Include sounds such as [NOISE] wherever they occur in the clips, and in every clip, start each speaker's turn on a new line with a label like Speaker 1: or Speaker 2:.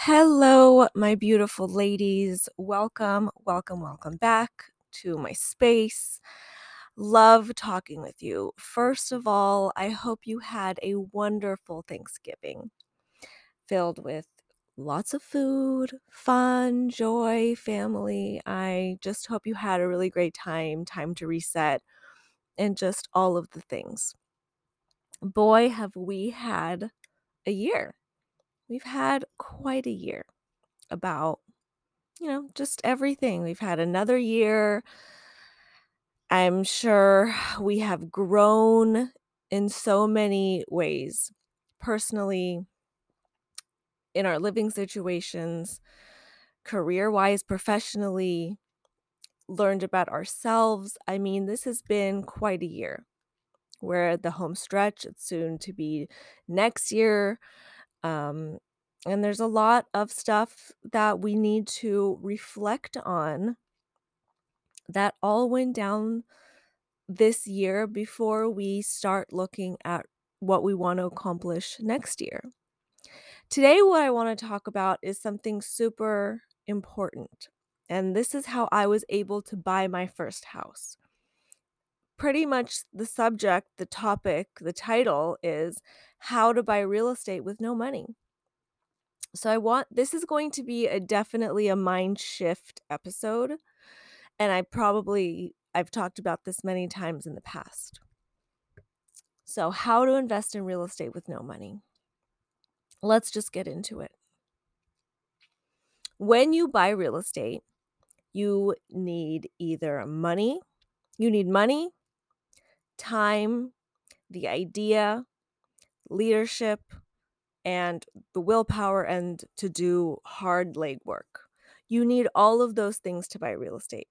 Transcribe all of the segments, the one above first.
Speaker 1: Hello, my beautiful ladies. Welcome, welcome, welcome back to my space. Love talking with you. First of all, I hope you had a wonderful Thanksgiving filled with lots of food, fun, joy, family. I just hope you had a really great time, time to reset, and just all of the things. Boy, have we had a year. We've had quite a year about, you know, just everything. We've had another year. I'm sure we have grown in so many ways, personally, in our living situations, career wise, professionally, learned about ourselves. I mean, this has been quite a year. We're at the home stretch. It's soon to be next year. Um, and there's a lot of stuff that we need to reflect on that all went down this year before we start looking at what we want to accomplish next year. Today, what I want to talk about is something super important. And this is how I was able to buy my first house. Pretty much the subject, the topic, the title is How to Buy Real Estate with No Money. So, I want this is going to be a definitely a mind shift episode. And I probably I've talked about this many times in the past. So, how to invest in real estate with no money. Let's just get into it. When you buy real estate, you need either money, you need money, time, the idea, leadership, and the willpower and to do hard leg work. You need all of those things to buy real estate.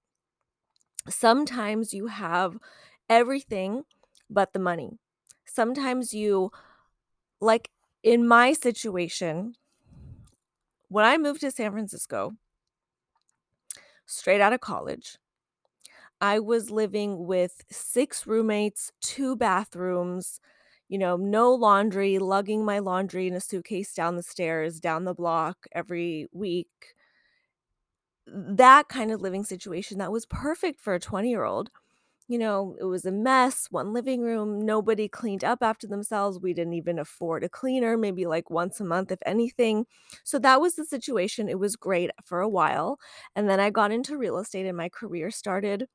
Speaker 1: Sometimes you have everything but the money. Sometimes you, like in my situation, when I moved to San Francisco, straight out of college, I was living with six roommates, two bathrooms, you know, no laundry, lugging my laundry in a suitcase down the stairs, down the block every week. That kind of living situation that was perfect for a 20 year old. You know, it was a mess, one living room, nobody cleaned up after themselves. We didn't even afford a cleaner, maybe like once a month, if anything. So that was the situation. It was great for a while. And then I got into real estate and my career started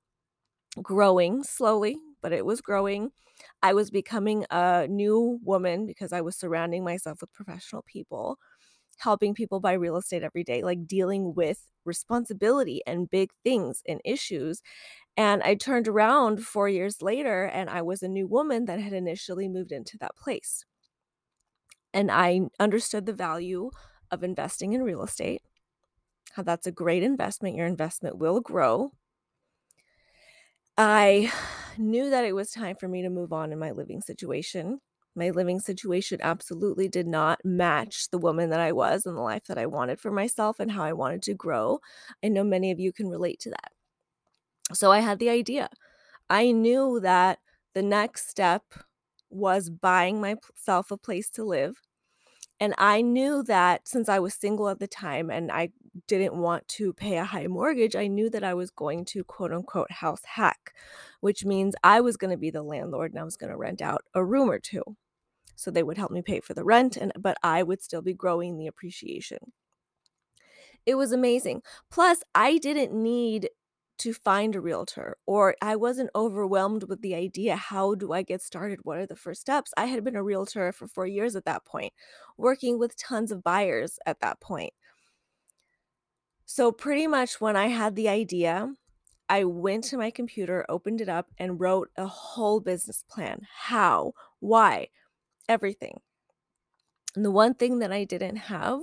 Speaker 1: growing slowly, but it was growing. I was becoming a new woman because I was surrounding myself with professional people, helping people buy real estate every day, like dealing with responsibility and big things and issues. And I turned around four years later and I was a new woman that had initially moved into that place. And I understood the value of investing in real estate, how that's a great investment. Your investment will grow. I [SIGHS] knew that it was time for me to move on in my living situation. My living situation absolutely did not match the woman that I was and the life that I wanted for myself and how I wanted to grow. I know many of you can relate to that. So I had the idea. I knew that the next step was buying myself a place to live. And I knew that since I was single at the time and I didn't want to pay a high mortgage, I knew that I was going to quote unquote house hack, which means I was going to be the landlord and I was going to rent out a room or two. So they would help me pay for the rent and but I would still be growing the appreciation. It was amazing. Plus, I didn't need to find a realtor or I wasn't overwhelmed with the idea how do I get started? What are the first steps? I had been a realtor for 4 years at that point, working with tons of buyers at that point. So pretty much when I had the idea, I went to my computer, opened it up and wrote a whole business plan. How? Why? Everything. And the one thing that I didn't have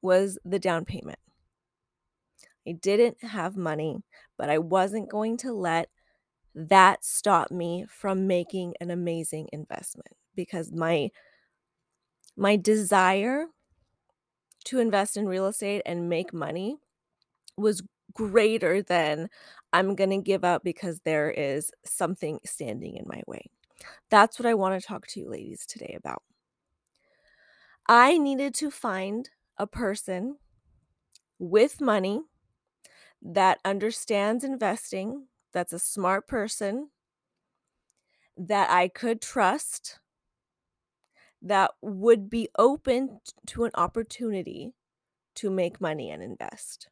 Speaker 1: was the down payment. I didn't have money, but I wasn't going to let that stop me from making an amazing investment because my my desire to invest in real estate and make money was greater than I'm going to give up because there is something standing in my way. That's what I want to talk to you ladies today about. I needed to find a person with money that understands investing, that's a smart person, that I could trust, that would be open to an opportunity to make money and invest.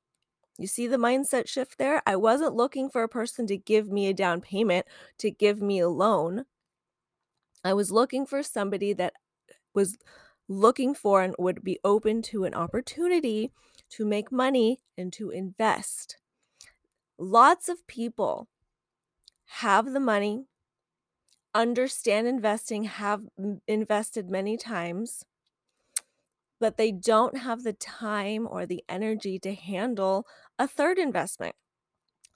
Speaker 1: You see the mindset shift there? I wasn't looking for a person to give me a down payment, to give me a loan. I was looking for somebody that was looking for and would be open to an opportunity to make money and to invest. Lots of people have the money, understand investing, have invested many times, but they don't have the time or the energy to handle a third investment.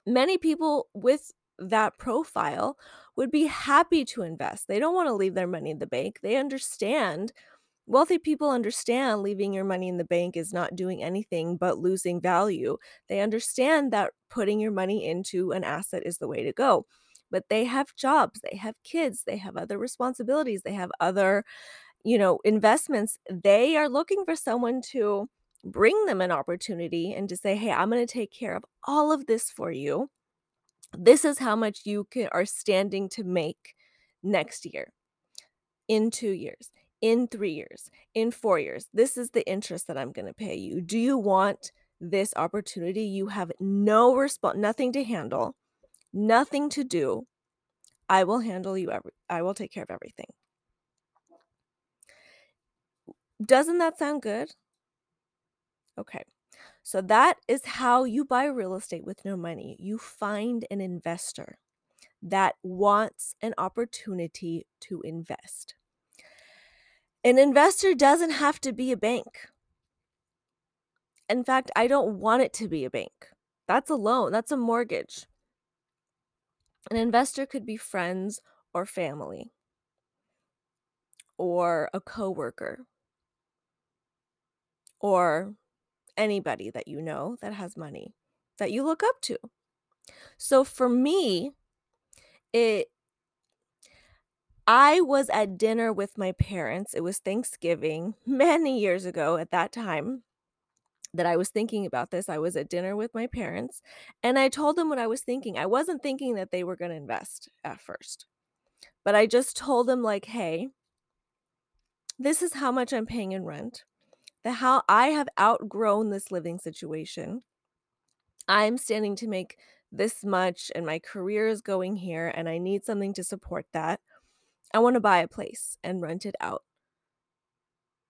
Speaker 1: Many people with that profile would be happy to invest. They don't want to leave their money in the bank. They understand Wealthy people understand leaving your money in the bank is not doing anything but losing value. They understand that putting your money into an asset is the way to go. But they have jobs, they have kids, they have other responsibilities, they have other, you know, investments. They are looking for someone to bring them an opportunity and to say, "Hey, I'm going to take care of all of this for you. This is how much you can, are standing to make next year." In 2 years in three years, in four years, this is the interest that I'm going to pay you. Do you want this opportunity? You have no response, nothing to handle, nothing to do. I will handle you every, I will take care of everything. Doesn't that sound good? Okay. So that is how you buy real estate with no money. You find an investor that wants an opportunity to invest. An investor doesn't have to be a bank. In fact, I don't want it to be a bank. That's a loan, that's a mortgage. An investor could be friends or family or a coworker or anybody that you know that has money that you look up to. So for me, it I was at dinner with my parents. It was Thanksgiving [LAUGHS] many years ago at that time that I was thinking about this. I was at dinner with my parents and I told them what I was thinking. I wasn't thinking that they were going to invest at first, but I just told them, like, hey, this is how much I'm paying in rent, the how I have outgrown this living situation. I'm standing to make this much and my career is going here and I need something to support that. I want to buy a place and rent it out.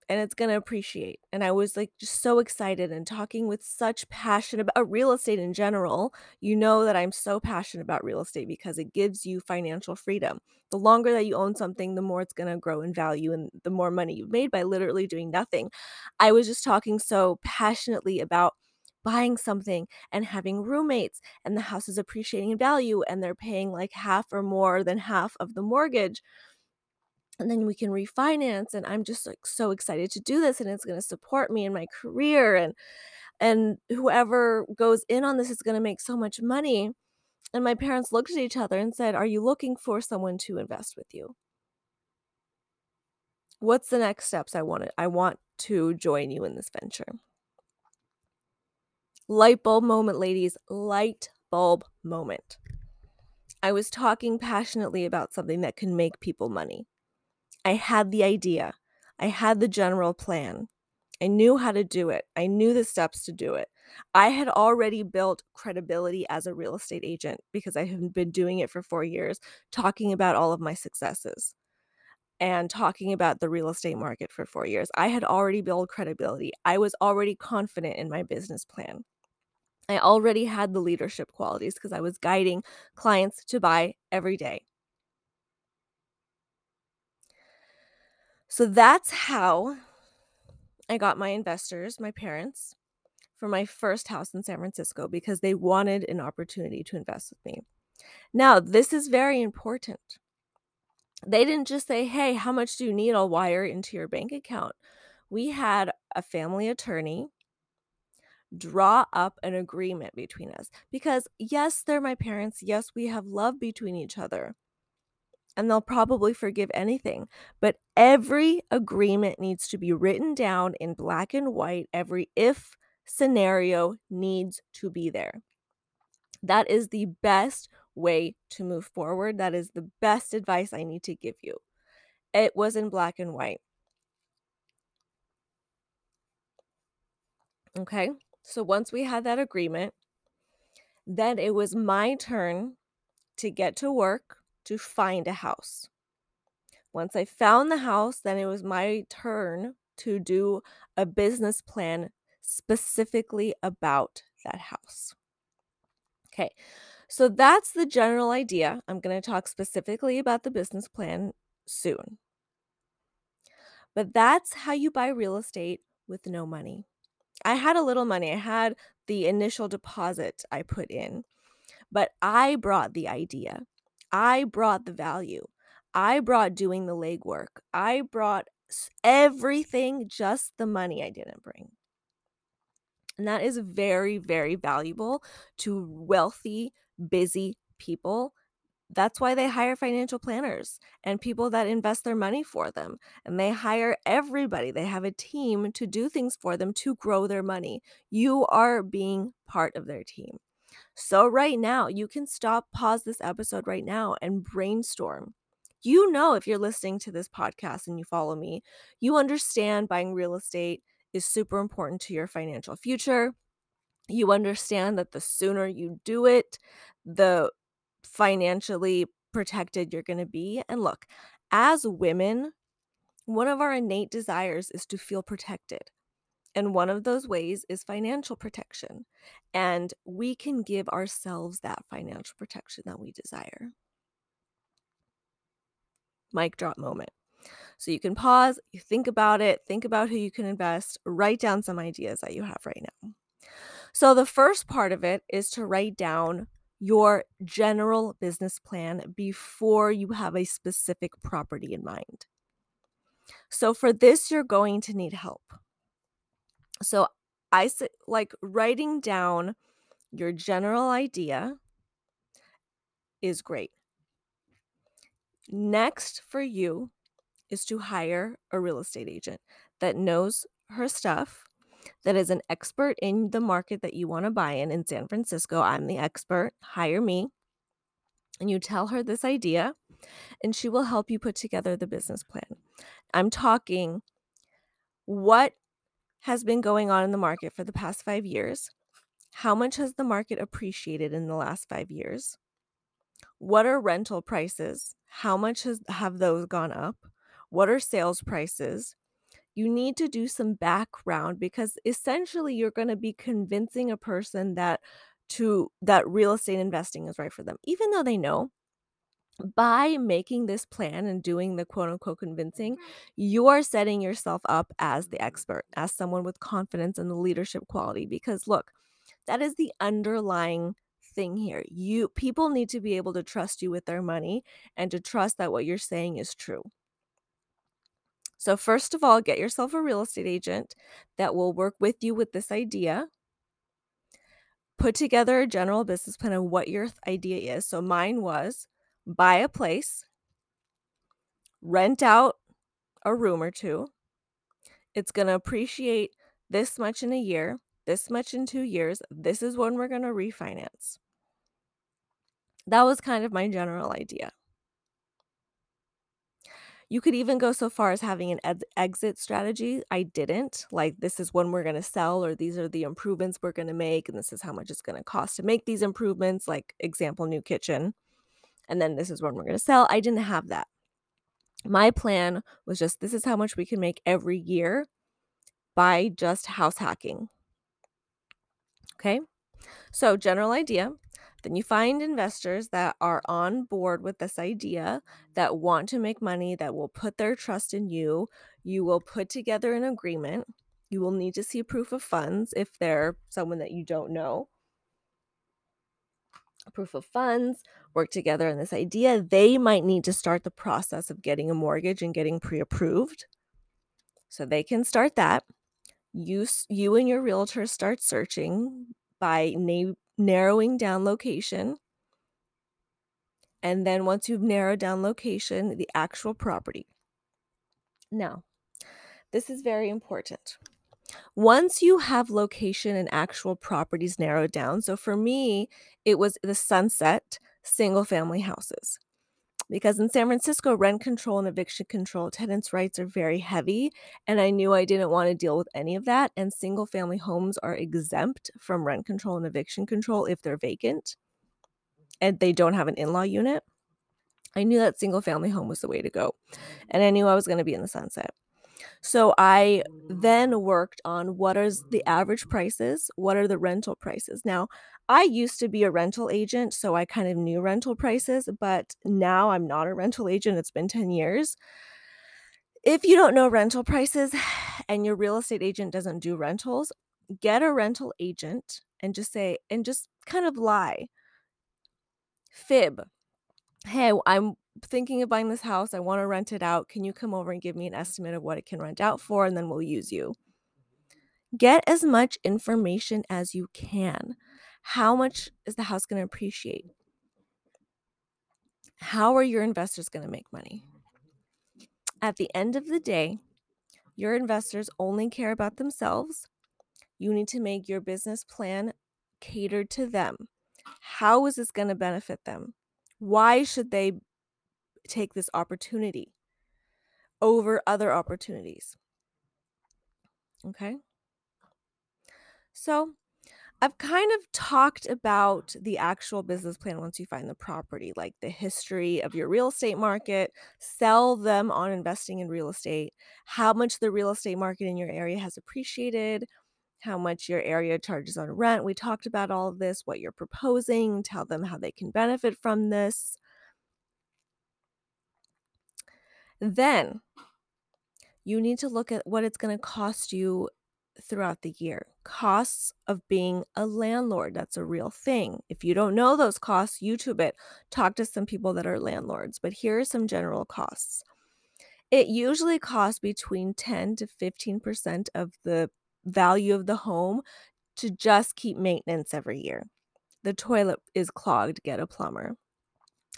Speaker 1: And it's going to appreciate. And I was like just so excited and talking with such passion about uh, real estate in general. You know that I'm so passionate about real estate because it gives you financial freedom. The longer that you own something, the more it's going to grow in value and the more money you've made by literally doing nothing. I was just talking so passionately about buying something and having roommates and the house is appreciating in value and they're paying like half or more than half of the mortgage and then we can refinance and i'm just like so excited to do this and it's going to support me in my career and and whoever goes in on this is going to make so much money and my parents looked at each other and said are you looking for someone to invest with you what's the next steps i want to, i want to join you in this venture Light bulb moment, ladies. Light bulb moment. I was talking passionately about something that can make people money. I had the idea, I had the general plan. I knew how to do it, I knew the steps to do it. I had already built credibility as a real estate agent because I had been doing it for four years, talking about all of my successes and talking about the real estate market for four years. I had already built credibility. I was already confident in my business plan. I already had the leadership qualities because I was guiding clients to buy every day. So that's how I got my investors, my parents, for my first house in San Francisco because they wanted an opportunity to invest with me. Now, this is very important. They didn't just say, Hey, how much do you need? I'll wire into your bank account. We had a family attorney draw up an agreement between us because yes they're my parents yes we have love between each other and they'll probably forgive anything but every agreement needs to be written down in black and white every if scenario needs to be there. That is the best way to move forward. That is the best advice I need to give you. It was in black and white. Okay, so once we had that agreement, then it was my turn to get to work to find a house. Once I found the house, then it was my turn to do a business plan specifically about that house. Okay, so that's the general idea. I'm going to talk specifically about the business plan soon. But that's how you buy real estate with no money. I had a little money. I had the initial deposit I put in, but I brought the idea. I brought the value. I brought doing the legwork. I brought everything, just the money I didn't bring. And that is very, very valuable to wealthy, busy people. That's why they hire financial planners and people that invest their money for them. And they hire everybody. They have a team to do things for them to grow their money. You are being part of their team. So, right now, you can stop, pause this episode right now and brainstorm. You know, if you're listening to this podcast and you follow me, you understand buying real estate is super important to your financial future. You understand that the sooner you do it, the financially protected you're going to be. And look, as women, one of our innate desires is to feel protected. And one of those ways is financial protection. And we can give ourselves that financial protection that we desire. Mic drop moment. So you can pause, you think about it, think about who you can invest, write down some ideas that you have right now. So the first part of it is to write down your general business plan before you have a specific property in mind. So for this, you're going to need help. So I like writing down your general idea is great. Next for you is to hire a real estate agent that knows her stuff, that is an expert in the market that you want to buy in in San Francisco. I'm the expert. Hire me. And you tell her this idea, and she will help you put together the business plan. I'm talking what has been going on in the market for the past five years? How much has the market appreciated in the last five years? What are rental prices? How much has, have those gone up? What are sales prices? You need to do some background because essentially you're going to be convincing a person that to that real estate investing is right for them even though they know by making this plan and doing the quote unquote convincing, mm-hmm. you are setting yourself up as the expert, as someone with confidence and the leadership quality. Because look, that is the underlying thing here. You people need to be able to trust you with their money and to trust that what you're saying is true. So, first of all, get yourself a real estate agent that will work with you with this idea. Put together a general business plan of what your idea is. So, mine was buy a place, rent out a room or two. It's going to appreciate this much in a year, this much in two years. This is when we're going to refinance. That was kind of my general idea. You could even go so far as having an ed- exit strategy. I didn't. Like, this is when we're going to sell, or these are the improvements we're going to make, and this is how much it's going to cost to make these improvements. Like, example, new kitchen. And then this is when we're going to sell. I didn't have that. My plan was just this is how much we can make every year by just house hacking. Okay. So, general idea then you find investors that are on board with this idea, that want to make money, that will put their trust in you. You will put together an agreement. You will need to see proof of funds if they're someone that you don't know. Proof of funds, work together on this idea. They might need to start the process of getting a mortgage and getting pre approved. So they can start that. You, you and your realtor start searching by name narrowing down location. And then once you've narrowed down location, the actual property. Now, this is very important. Once you have location and actual properties narrowed down, so for me, it was the Sunset single family houses. Because in San Francisco, rent control and eviction control, tenants' rights are very heavy, and I knew I didn't want to deal with any of that. And single family homes are exempt from rent control and eviction control if they're vacant and they don't have an in law unit. I knew that single family home was the way to go. And I knew I was going to be in the sunset. So I mm. then worked on what is the average prices, what are the rental prices. Now, I used to be a rental agent, so I kind of knew rental prices, but now I'm not a rental agent. It's been 10 years. If you don't know rental prices [SIGHS] and your real estate agent doesn't do rentals, get a rental agent and just say, and just kind of lie. Fib. Hey, I'm thinking of buying this house. I want to rent it out. Can you come over and give me an estimate of what it can rent out for? And then we'll use you. Get as much information as you can. How much is the house going to appreciate? How are your investors going to make money? At the end of the day, your investors only care about themselves. You need to make your business plan catered to them. How is this going to benefit them? Why should they take this opportunity over other opportunities? Okay. So, I've kind of talked about the actual business plan once you find the property, like the history of your real estate market, sell them on investing in real estate, how much the real estate market in your area has appreciated, how much your area charges on rent. We talked about all of this, what you're proposing, tell them how they can benefit from this. Then you need to look at what it's going to cost you throughout the year. Costs of being a landlord, that's a real thing. If you don't know those costs, YouTube it. Talk to some people that are landlords. But here are some general costs. It usually costs between 10 to 15% of the value of the home to just keep maintenance every year. The toilet is clogged, get a plumber.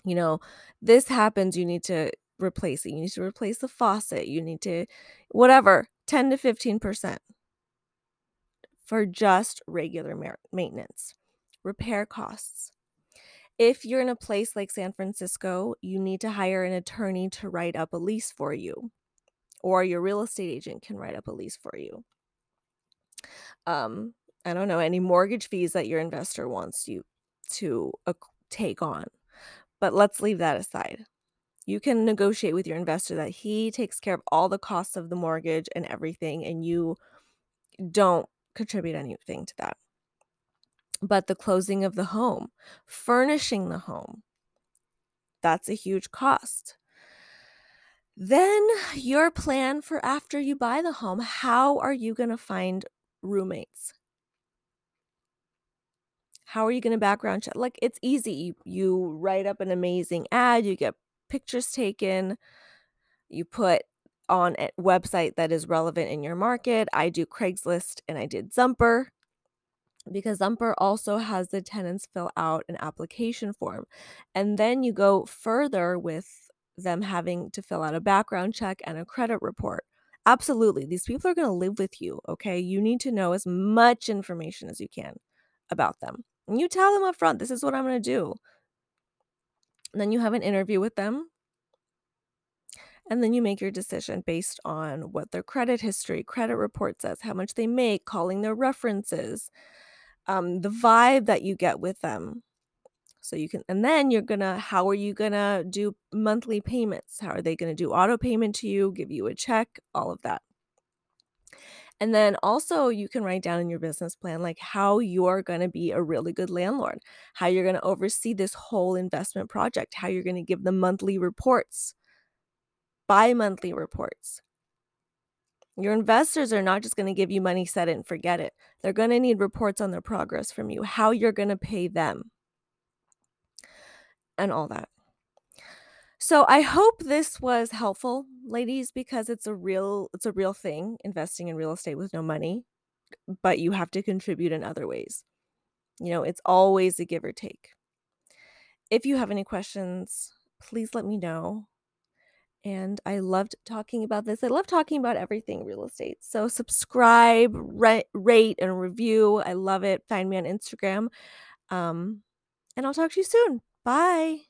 Speaker 1: You know, this happens, you need to replace it. You need to replace the faucet. You need to, whatever, 10 to 15% for just regular maintenance. Repair costs. If you're in a place like San Francisco, you need to hire an attorney to write up a lease for you, or your real estate agent can write up a lease for you. Um, I don't know, any mortgage fees that your investor wants you to uh, take on. But let's leave that aside. You can negotiate with your investor that he takes care of all the costs of the mortgage and everything, and you don't contribute anything to that. But the closing of the home, furnishing the home, that's a huge cost. Then your plan for after you buy the home, how are you going to find roommates? How are you going to background check? Like it's easy. You, you write up an amazing ad, you get pictures taken, you put on a website that is relevant in your market. I do Craigslist and I did Zumper because Zumper also has the tenants fill out an application form. And then you go further with them having to fill out a background check and a credit report. Absolutely. These people are going to live with you, okay? You need to know as much information as you can about them. And you tell them up front, this is what I'm going to do. Then you have an interview with them and then you make your decision based on what their credit history, credit report says, how much they make, calling their references, um, the vibe that you get with them. So you can, and then you're gonna, how are you gonna do monthly payments? How are they gonna do auto payment to you, give you a check, all of that. And then also, you can write down in your business plan like how you're going to be a really good landlord, how you're going to oversee this whole investment project, how you're going to give them monthly reports, bi monthly reports. Your investors are not just going to give you money, set it, and forget it. They're going to need reports on their progress from you, how you're going to pay them, and all that. So I hope this was helpful, ladies, because it's a real it's a real thing investing in real estate with no money, but you have to contribute in other ways. You know, it's always a give or take. If you have any questions, please let me know. and I loved talking about this. I love talking about everything real estate. So subscribe, ra rate, and review. I love it. Find me on Instagram. Um, and I'll talk to you soon. Bye.